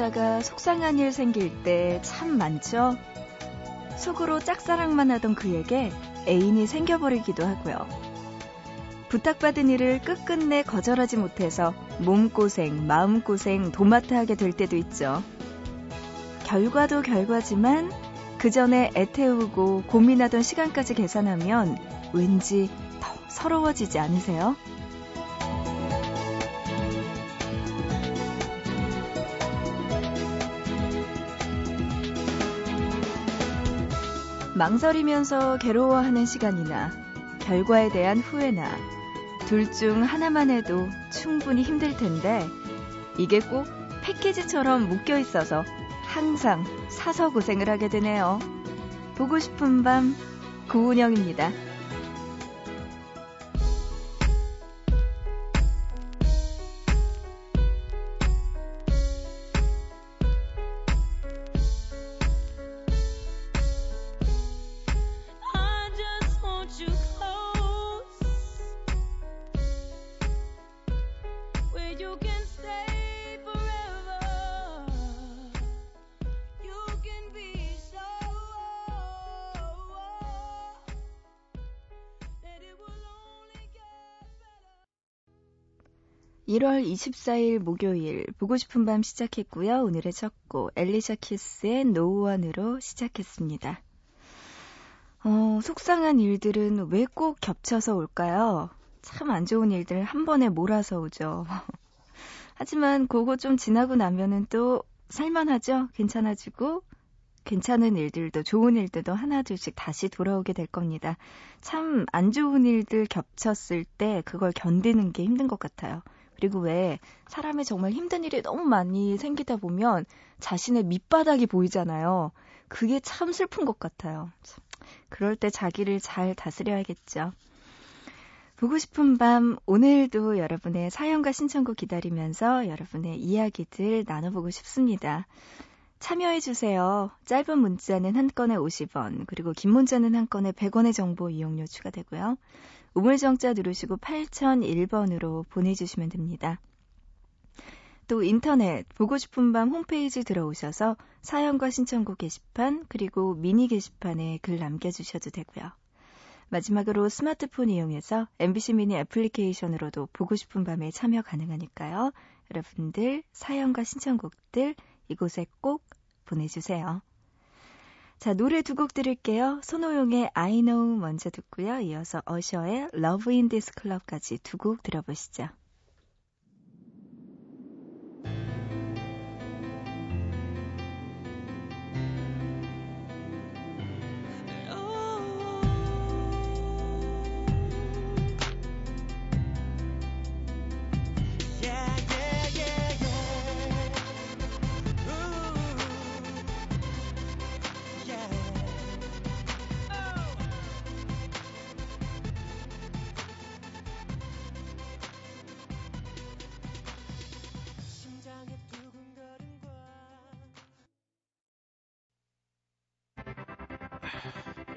우물쭈물하다가 속상한 일 생길 때 참 많죠? 속으로 짝사랑만 하던 그에게 애인이 생겨버리기도 하고요. 부탁받은 일을 끝끝내 거절하지 못해서 몸고생, 마음고생, 도맡아 하게 될 때도 있죠. 결과도 결과지만 그 전에 애태우고 고민하던 시간까지 계산하면 왠지 더 서러워지지 않으세요? 망설이면서 괴로워하는 시간이나 결과에 대한 후회나 둘 중 하나만 해도 충분히 힘들 텐데 이게 꼭 패키지처럼 묶여 있어서 항상 사서 고생을 하게 되네요. 보고 싶은 밤 구운영입니다. 1월 24일 목요일 보고 싶은 밤 시작했고요. 오늘의 첫 곡 엘리샤 키스의 노원으로 시작했습니다. 어, 속상한 일들은 왜 꼭 겹쳐서 올까요? 참 안 좋은 일들 한 번에 몰아서 오죠. 하지만 그거 좀 지나고 나면은 또 살만하죠? 괜찮아지고 괜찮은 일들도 좋은 일들도 하나둘씩 다시 돌아오게 될 겁니다. 참 안 좋은 일들 겹쳤을 때 그걸 견디는 게 힘든 것 같아요. 그리고 왜 사람이 정말 힘든 일이 너무 많이 생기다 보면 자신의 밑바닥이 보이잖아요. 그게 참 슬픈 것 같아요. 그럴 때 자기를 잘 다스려야겠죠. 보고 싶은 밤, 오늘도 여러분의 사연과 신청곡 기다리면서 여러분의 이야기들 나눠보고 싶습니다. 참여해주세요. 짧은 문자는 한 건에 50원, 그리고 긴 문자는 한 건에 100원의 정보 이용료 추가되고요. 우물정자 누르시고 8001번으로 보내주시면 됩니다. 또 인터넷 보고 싶은 밤 홈페이지 들어오셔서 사연과 신청곡 게시판 그리고 미니 게시판에 글 남겨주셔도 되고요. 마지막으로 스마트폰 이용해서 MBC 미니 애플리케이션으로도 보고 싶은 밤에 참여 가능하니까요. 여러분들 사연과 신청곡들 이곳에 꼭 보내주세요. 자, 노래 두 곡 들을게요. 손호용의 I Know 먼저 듣고요. 이어서 어셔의 Love in This Club까지 두 곡 들어보시죠.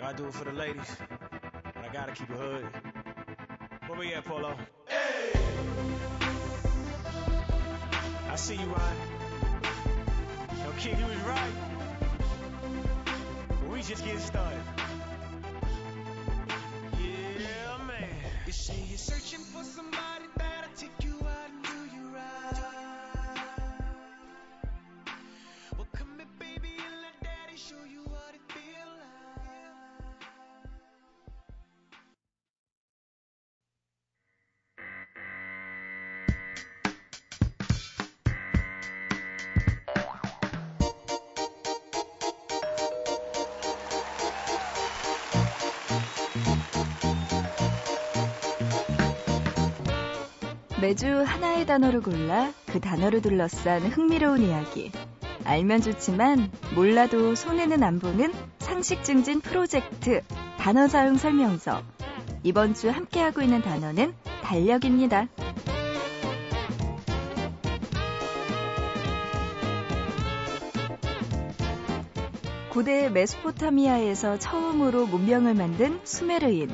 I do it for the ladies, but I gotta keep it hood. Where we at, Polo? Hey! I see you, Ryan. Yo, kid, he was right. But we just getting started. Yeah, man. You say you're searching for somebody 매주 하나의 단어를 골라 그 단어를 둘러싼 흥미로운 이야기. 알면 좋지만 몰라도 손해는 안 보는 상식 증진 프로젝트 단어 사용 설명서. 이번 주 함께하고 있는 단어는 달력입니다. 고대 메소포타미아에서 처음으로 문명을 만든 수메르인.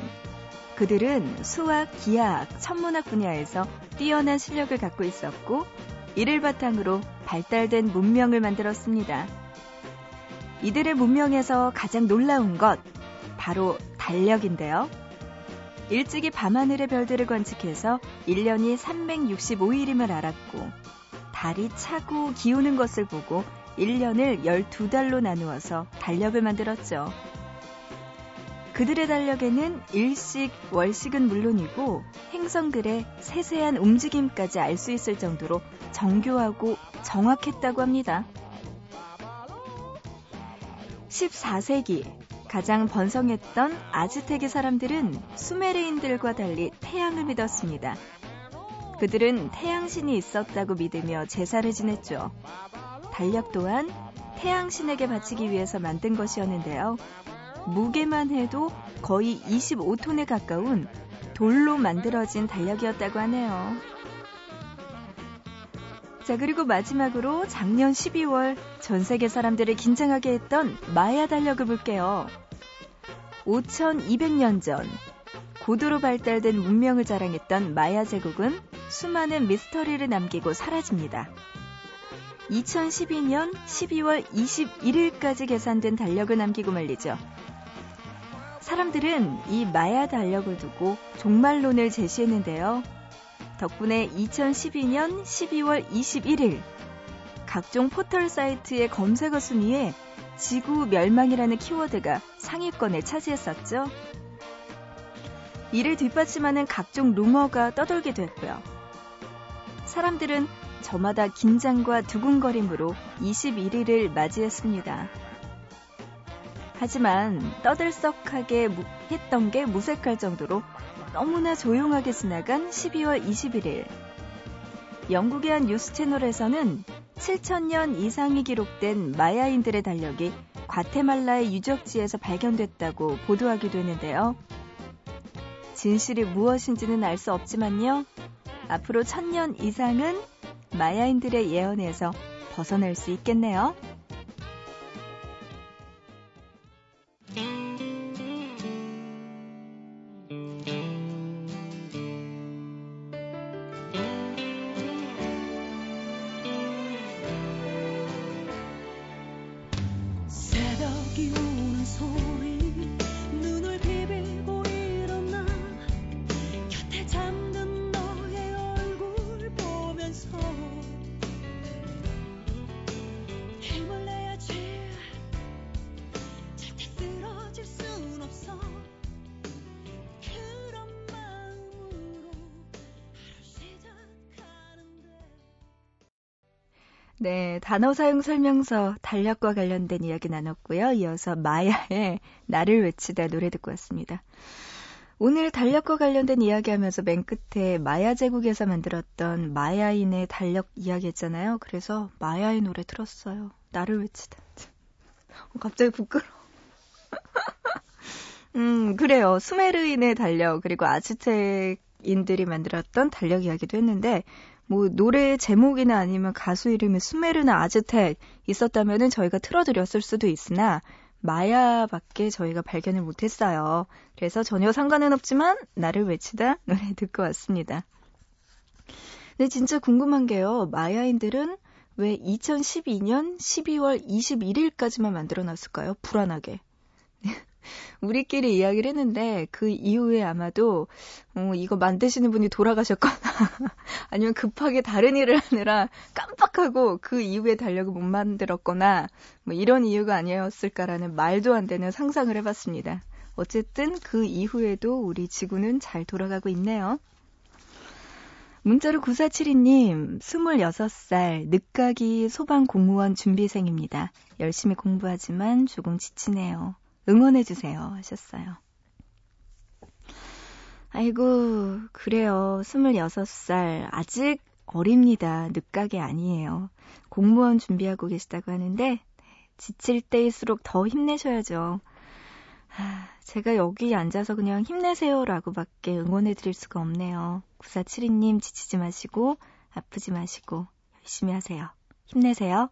그들은 수학, 기하학, 천문학 분야에서 뛰어난 실력을 갖고 있었고 이를 바탕으로 발달된 문명을 만들었습니다. 이들의 문명에서 가장 놀라운 것, 바로 달력인데요. 일찍이 밤하늘의 별들을 관측해서 1년이 365일임을 알았고, 달이 차고 기우는 것을 보고 1년을 12달로 나누어서 달력을 만들었죠. 그들의 달력에는 일식, 월식은 물론이고 행성들의 세세한 움직임까지 알 수 있을 정도로 정교하고 정확했다고 합니다. 14세기 가장 번성했던 아즈테크 사람들은 수메르인들과 달리 태양을 믿었습니다. 그들은 태양신이 있었다고 믿으며 제사를 지냈죠. 달력 또한 태양신에게 바치기 위해서 만든 것이었는데요. 무게만 해도 거의 25톤에 가까운 돌로 만들어진 달력이었다고 하네요. 자, 그리고 마지막으로 작년 12월 전 세계 사람들을 긴장하게 했던 마야 달력을 볼게요. 5200년 전 고도로 발달된 문명을 자랑했던 마야 제국은 수많은 미스터리를 남기고 사라집니다. 2012년 12월 21일까지 계산된 달력을 남기고 말리죠. 사람들은 이 마야 달력을 두고 종말론을 제시했는데요. 덕분에 2012년 12월 21일 각종 포털 사이트의 검색어 순위에 지구 멸망이라는 키워드가 상위권을 차지했었죠. 이를 뒷받침하는 각종 루머가 떠돌게 됐고요. 사람들은 저마다 긴장과 두근거림으로 21일을 맞이했습니다. 하지만 떠들썩하게 했던 게 무색할 정도로 너무나 조용하게 지나간 12월 21일. 영국의 한 뉴스 채널에서는 7천년 이상이 기록된 마야인들의 달력이 과테말라의 유적지에서 발견됐다고 보도하기도 했는데요. 진실이 무엇인지는 알 수 없지만요. 앞으로 천년 이상은 마야인들의 예언에서 벗어날 수 있겠네요. 네, 단어 사용 설명서 달력과 관련된 이야기 나눴고요. 이어서 마야의 나를 외치다 노래 듣고 왔습니다. 오늘 달력과 관련된 이야기하면서 맨 끝에 마야 제국에서 만들었던 마야인의 달력 이야기 했잖아요. 그래서 마야의 노래 들었어요. 나를 외치다. 어, 갑자기 부끄러워. 음, 그래요. 수메르인의 달력, 그리고 아즈텍 인들이 만들었던 달력 이야기도 했는데, 뭐 노래 제목이나 아니면 가수 이름이 수메르나 아즈텍 있었다면은 저희가 틀어드렸을 수도 있으나 마야밖에 저희가 발견을 못했어요. 그래서 전혀 상관은 없지만 나를 외치다 노래 듣고 왔습니다. 근데 진짜 궁금한 게요. 마야인들은 왜 2012년 12월 21일까지만 만들어 놨을까요? 불안하게. 우리끼리 이야기를 했는데 그 이후에 아마도 어, 이거 만드시는 분이 돌아가셨거나 아니면 급하게 다른 일을 하느라 깜빡하고 그 이후에 달력을 못 만들었거나 뭐 이런 이유가 아니었을까라는 말도 안 되는 상상을 해봤습니다. 어쨌든 그 이후에도 우리 지구는 잘 돌아가고 있네요. 문자로 9472님, 26살, 늦가기 소방공무원 준비생입니다. 열심히 공부하지만 조금 지치네요. 응원해주세요. 하셨어요. 아이고, 그래요. 26살. 아직 어립니다. 늦가게 아니에요. 공무원 준비하고 계시다고 하는데, 지칠 때일수록 더 힘내셔야죠. 하, 제가 여기 앉아서 그냥 힘내세요라고 밖에 응원해 드릴 수가 없네요. 9472님 지치지 마시고, 아프지 마시고, 열심히 하세요. 힘내세요.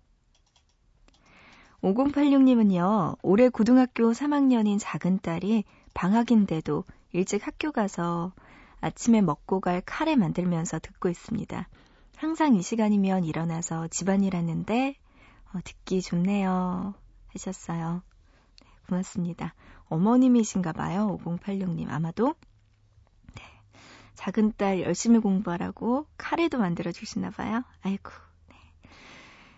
5086님은요, 올해 고등학교 3학년인 작은 딸이 방학인데도 일찍 학교 가서 아침에 먹고 갈 카레 만들면서 듣고 있습니다. 항상 이 시간이면 일어나서 집안일 하는데 어, 듣기 좋네요. 하셨어요. 네, 고맙습니다. 어머님이신가 봐요. 5086님. 아마도. 네. 작은 딸 열심히 공부하라고 카레도 만들어 주시나 봐요. 아이고. 네.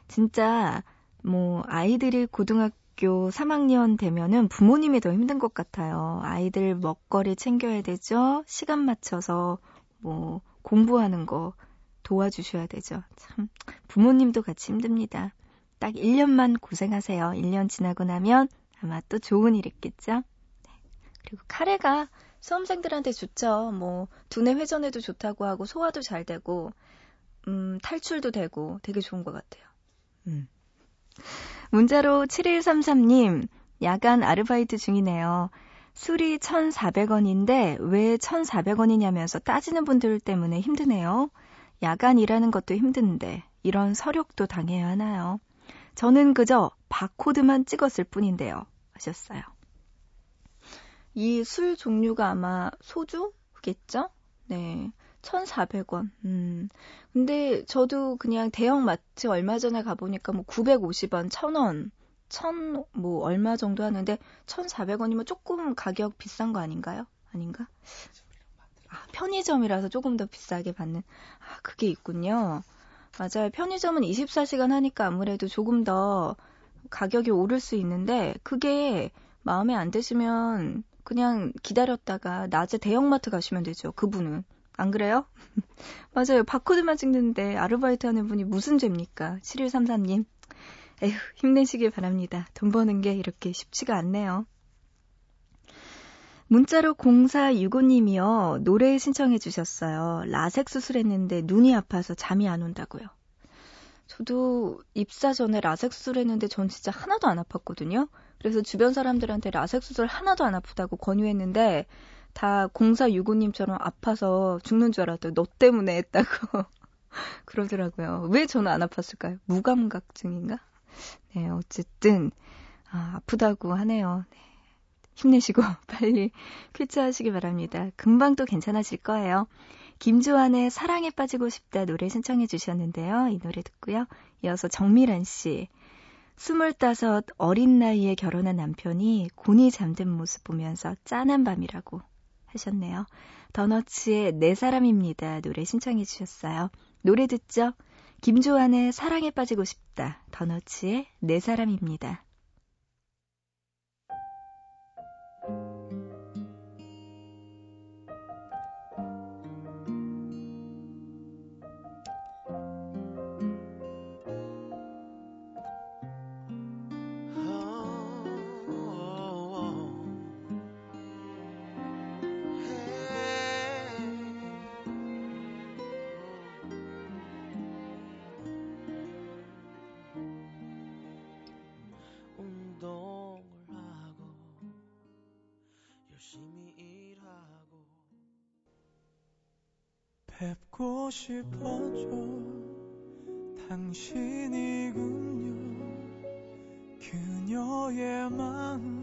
진짜 뭐 아이들이 고등학교 3학년 되면은 부모님이 더 힘든 것 같아요. 아이들 먹거리 챙겨야 되죠. 시간 맞춰서 뭐 공부하는 거 도와주셔야 되죠. 참 부모님도 같이 힘듭니다. 딱 1년만 고생하세요. 1년 지나고 나면 아마 또 좋은 일 있겠죠? 네. 그리고 카레가 수험생들한테 좋죠. 뭐, 두뇌 회전에도 좋다고 하고, 소화도 잘 되고, 음, 탈출도 되고, 되게 좋은 것 같아요. 음. 문자로 7133님, 야간 아르바이트 중이네요. 술이 1,400원인데 왜 1,400원이냐면서 따지는 분들 때문에 힘드네요. 야간 일하는 것도 힘든데 이런 서력도 당해야 하나요? 저는 그저 바코드만 찍었을 뿐인데요. 하셨어요. 이 술 종류가 아마 소주겠죠? 네. 1,400원. 음. 근데 저도 그냥 대형 마트 얼마 전에 가보니까 뭐 950원, 1,000원, 1,000, 뭐 얼마 정도 하는데 1,400원이면 조금 가격 비싼 거 아닌가요? 아닌가? 아, 편의점이라서 조금 더 비싸게 받는. 아, 그게 있군요. 맞아요. 편의점은 24시간 하니까 아무래도 조금 더 가격이 오를 수 있는데 그게 마음에 안 드시면 그냥 기다렸다가 낮에 대형마트 가시면 되죠. 그분은. 안 그래요? 맞아요. 바코드만 찍는데 아르바이트 하는 분이 무슨 죄입니까? 7133님. 에휴, 힘내시길 바랍니다. 돈 버는 게 이렇게 쉽지가 않네요. 문자로 0465님이요. 노래 신청해 주셨어요. 라섹 수술했는데 눈이 아파서 잠이 안 온다고요. 저도 입사 전에 라섹 수술했는데 전 진짜 하나도 안 아팠거든요. 그래서 주변 사람들한테 라섹 수술 하나도 안 아프다고 권유했는데 다 0465님처럼 아파서 죽는 줄 알았더니 너 때문에 했다고 그러더라고요. 왜 저는 안 아팠을까요? 무감각증인가? 네, 어쨌든 아, 아프다고 하네요. 네. 힘내시고 빨리 퀴즈하시기 바랍니다. 금방 또 괜찮아질 거예요. 김주환의 사랑에 빠지고 싶다 노래 신청해 주셨는데요. 이 노래 듣고요. 이어서 정미란 씨. 스물다섯 어린 나이에 결혼한 남편이 곤히 잠든 모습 보면서 짠한 밤이라고 하셨네요. 더너츠의 내 사람입니다. 노래 신청해 주셨어요. 노래 듣죠? 김조한의 사랑에 빠지고 싶다. 더너츠의 내 사람입니다. 뵙고 싶어져. 당신이군요. 그녀의 마음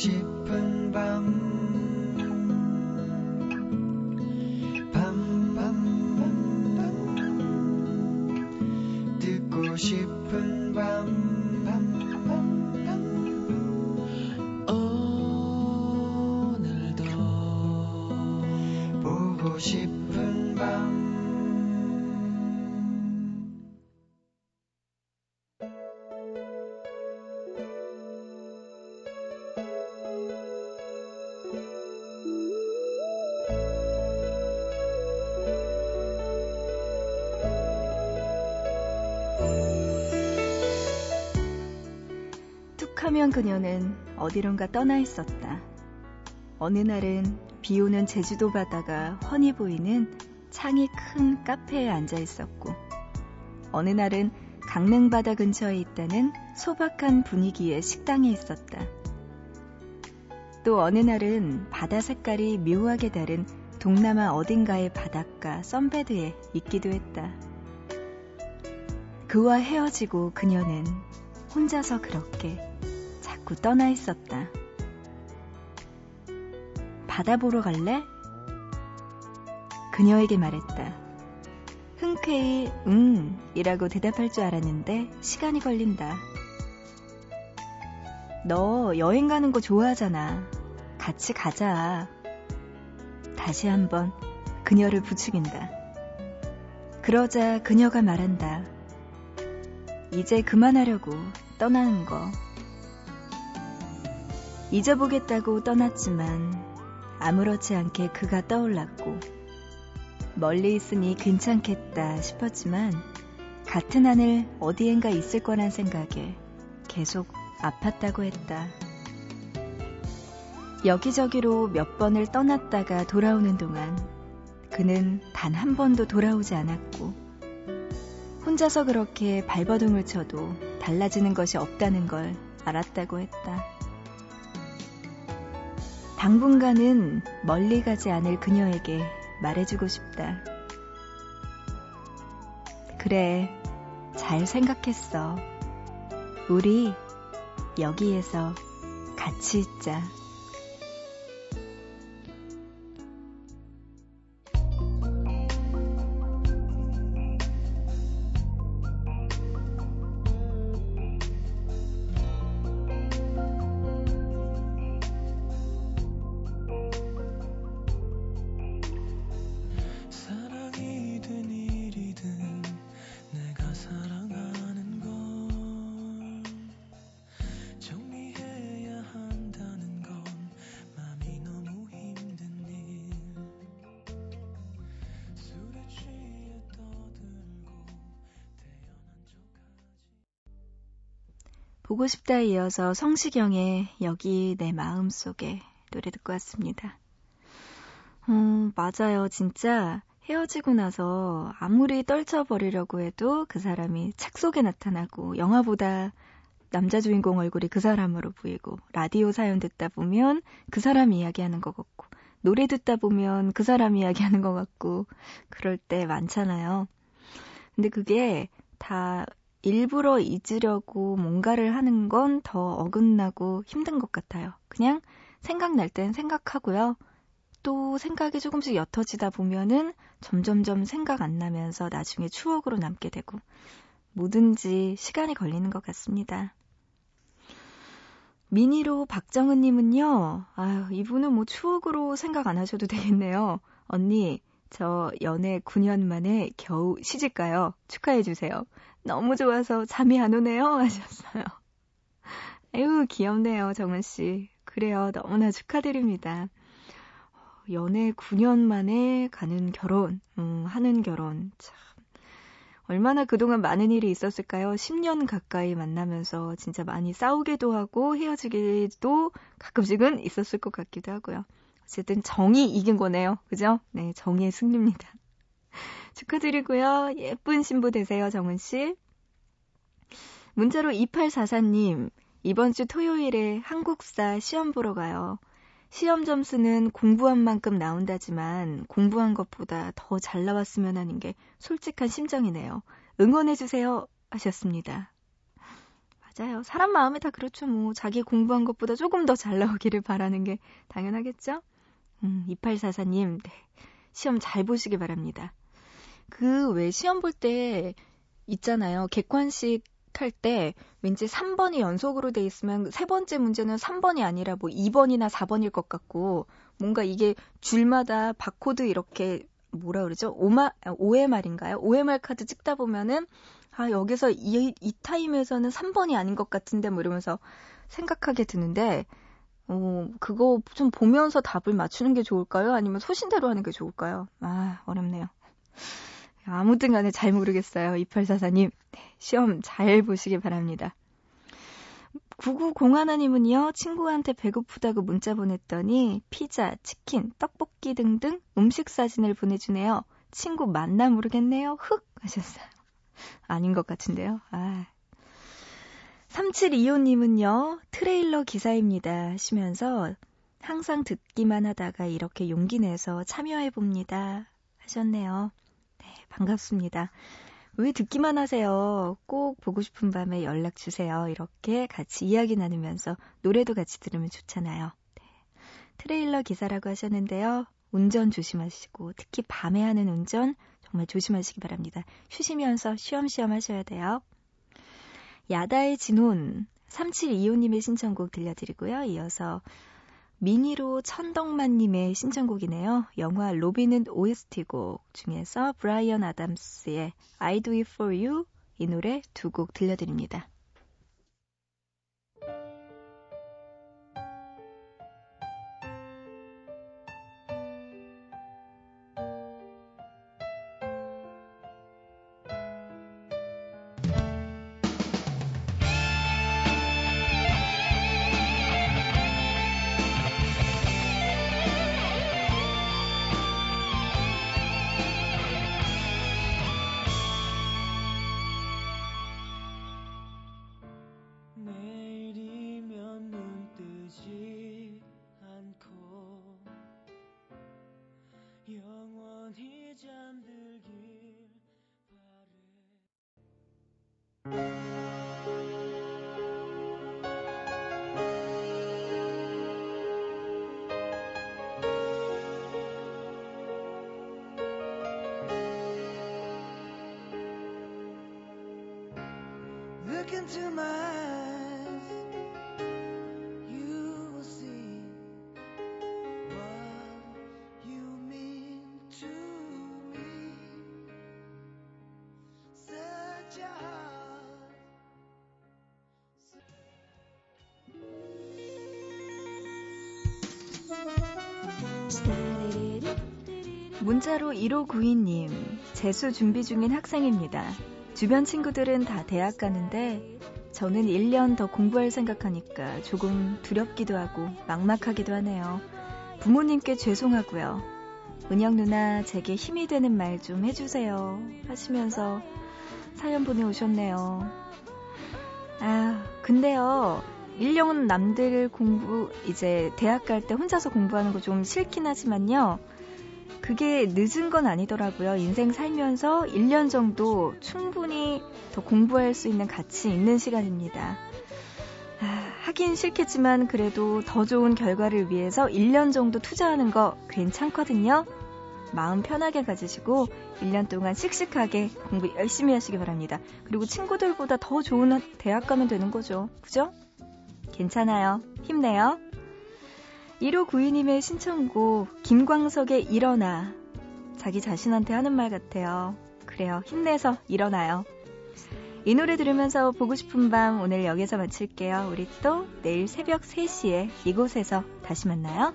싶 하면 그녀는 어디론가 떠나 있었다. 어느 날은 비 오는 제주도 바다가 훤히 보이는 창이 큰 카페에 앉아 있었고, 어느 날은 강릉 바다 근처에 있다는 소박한 분위기의 식당에 있었다. 또 어느 날은 바다 색깔이 묘하게 다른 동남아 어딘가의 바닷가 썬베드에 있기도 했다. 그와 헤어지고 그녀는 혼자서 그렇게 자꾸 떠나 있었다. 바다 보러 갈래? 그녀에게 말했다. 흔쾌히 응 이라고 대답할 줄 알았는데 시간이 걸린다. 너 여행 가는 거 좋아하잖아. 같이 가자. 다시 한번 그녀를 부추긴다. 그러자 그녀가 말한다. 이제 그만하려고 떠나는 거. 잊어보겠다고 떠났지만 아무렇지 않게 그가 떠올랐고 멀리 있으니 괜찮겠다 싶었지만 같은 하늘 어디엔가 있을 거란 생각에 계속 아팠다고 했다. 여기저기로 몇 번을 떠났다가 돌아오는 동안 그는 단 한 번도 돌아오지 않았고 혼자서 그렇게 발버둥을 쳐도 달라지는 것이 없다는 걸 알았다고 했다. 당분간은 멀리 가지 않을 그녀에게 말해주고 싶다. 그래, 잘 생각했어. 우리 여기에서 같이 있자. 보고 싶다에 이어서 성시경의 여기 내 마음 속에 노래 듣고 왔습니다. 음, 맞아요. 진짜 헤어지고 나서 아무리 떨쳐버리려고 해도 그 사람이 책 속에 나타나고 영화보다 남자 주인공 얼굴이 그 사람으로 보이고 라디오 사연 듣다 보면 그 사람 이야기하는 것 같고 노래 듣다 보면 그 사람 이야기하는 것 같고 그럴 때 많잖아요. 근데 그게 다 일부러 잊으려고 뭔가를 하는 건 더 어긋나고 힘든 것 같아요. 그냥 생각날 땐 생각하고요. 또 생각이 조금씩 옅어지다 보면은 점점점 생각 안 나면서 나중에 추억으로 남게 되고 뭐든지 시간이 걸리는 것 같습니다. 미니로 박정은님은요, 아유, 이분은 뭐 추억으로 생각 안 하셔도 되겠네요. 언니, 저 연애 9년 만에 겨우 시집가요. 축하해주세요. 너무 좋아서 잠이 안 오네요. 하셨어요. 아유, 귀엽네요, 정은씨. 그래요. 너무나 축하드립니다. 연애 9년 만에 가는 결혼, 음, 하는 결혼. 참. 얼마나 그동안 많은 일이 있었을까요? 10년 가까이 만나면서 진짜 많이 싸우기도 하고 헤어지기도 가끔씩은 있었을 것 같기도 하고요. 어쨌든 정이 이긴 거네요. 그죠? 네, 정의의 승리입니다. 축하드리고요. 예쁜 신부 되세요, 정은 씨. 문자로 2844님, 이번 주 토요일에 한국사 시험 보러 가요. 시험 점수는 공부한 만큼 나온다지만 공부한 것보다 더 잘 나왔으면 하는 게 솔직한 심정이네요. 응원해주세요. 하셨습니다. 맞아요. 사람 마음이 다 그렇죠. 뭐, 자기 공부한 것보다 조금 더 잘 나오기를 바라는 게 당연하겠죠? 음, 2844님, 네. 시험 잘 보시기 바랍니다. 그 왜 시험 볼 때 있잖아요. 객관식 할 때 왠지 3번이 연속으로 돼 있으면 세 번째 문제는 3번이 아니라 뭐 2번이나 4번일 것 같고 뭔가 이게 줄마다 바코드 이렇게 뭐라 그러죠? 오마, OMR인가요? OMR 카드 찍다 보면은 아, 여기서 이, 이 타임에서는 3번이 아닌 것 같은데 뭐 이러면서 생각하게 드는데 어, 그거 좀 보면서 답을 맞추는 게 좋을까요? 아니면 소신대로 하는 게 좋을까요? 아, 어렵네요. 아무튼 간에 잘 모르겠어요. 2844님. 네, 시험 잘 보시기 바랍니다. 9901님은요, 친구한테 배고프다고 문자 보냈더니 피자, 치킨, 떡볶이 등등 음식 사진을 보내주네요. 친구 맞나 모르겠네요. 흑! 하셨어요. 아닌 것 같은데요. 아. 3725님은요, 트레일러 기사입니다. 하시면서 항상 듣기만 하다가 이렇게 용기 내서 참여해 봅니다. 하셨네요. 네, 반갑습니다. 왜 듣기만 하세요? 꼭 보고 싶은 밤에 연락 주세요. 이렇게 같이 이야기 나누면서 노래도 같이 들으면 좋잖아요. 네. 트레일러 기사라고 하셨는데요. 운전 조심하시고 특히 밤에 하는 운전 정말 조심하시기 바랍니다. 쉬시면서 쉬엄쉬엄 하셔야 돼요. 야다의 진혼 3725님의 신청곡 들려드리고요. 이어서 미니로 천덕만님의 신청곡이네요. 영화 로비는 OST곡 중에서 브라이언 아담스의 I Do It For You 이 노래 두 곡 들려드립니다. Look into my eyes, you will see what you mean to me. Such a heart. 문자로 1592님, 재수 준비 중인 학생입니다. 주변 친구들은 다 대학 가는데 저는 1년 더 공부할 생각하니까 조금 두렵기도 하고 막막하기도 하네요. 부모님께 죄송하고요. 은영 누나 제게 힘이 되는 말 좀 해주세요. 하시면서 사연 보내오셨네요. 아, 근데요. 1년 남들 공부, 이제 대학 갈 때 혼자서 공부하는 거 좀 싫긴 하지만요. 그게 늦은 건 아니더라고요. 인생 살면서 1년 정도 충분히 더 공부할 수 있는 가치 있는 시간입니다. 아, 하긴 싫겠지만 그래도 더 좋은 결과를 위해서 1년 정도 투자하는 거 괜찮거든요. 마음 편하게 가지시고 1년 동안 씩씩하게 공부 열심히 하시기 바랍니다. 그리고 친구들보다 더 좋은 대학 가면 되는 거죠. 그죠? 괜찮아요. 힘내요. 1592님의 신청곡 김광석의 일어나 자기 자신한테 하는 말 같아요. 그래요. 힘내서 일어나요. 이 노래 들으면서 보고 싶은 밤 오늘 여기서 마칠게요. 우리 또 내일 새벽 3시에 이곳에서 다시 만나요.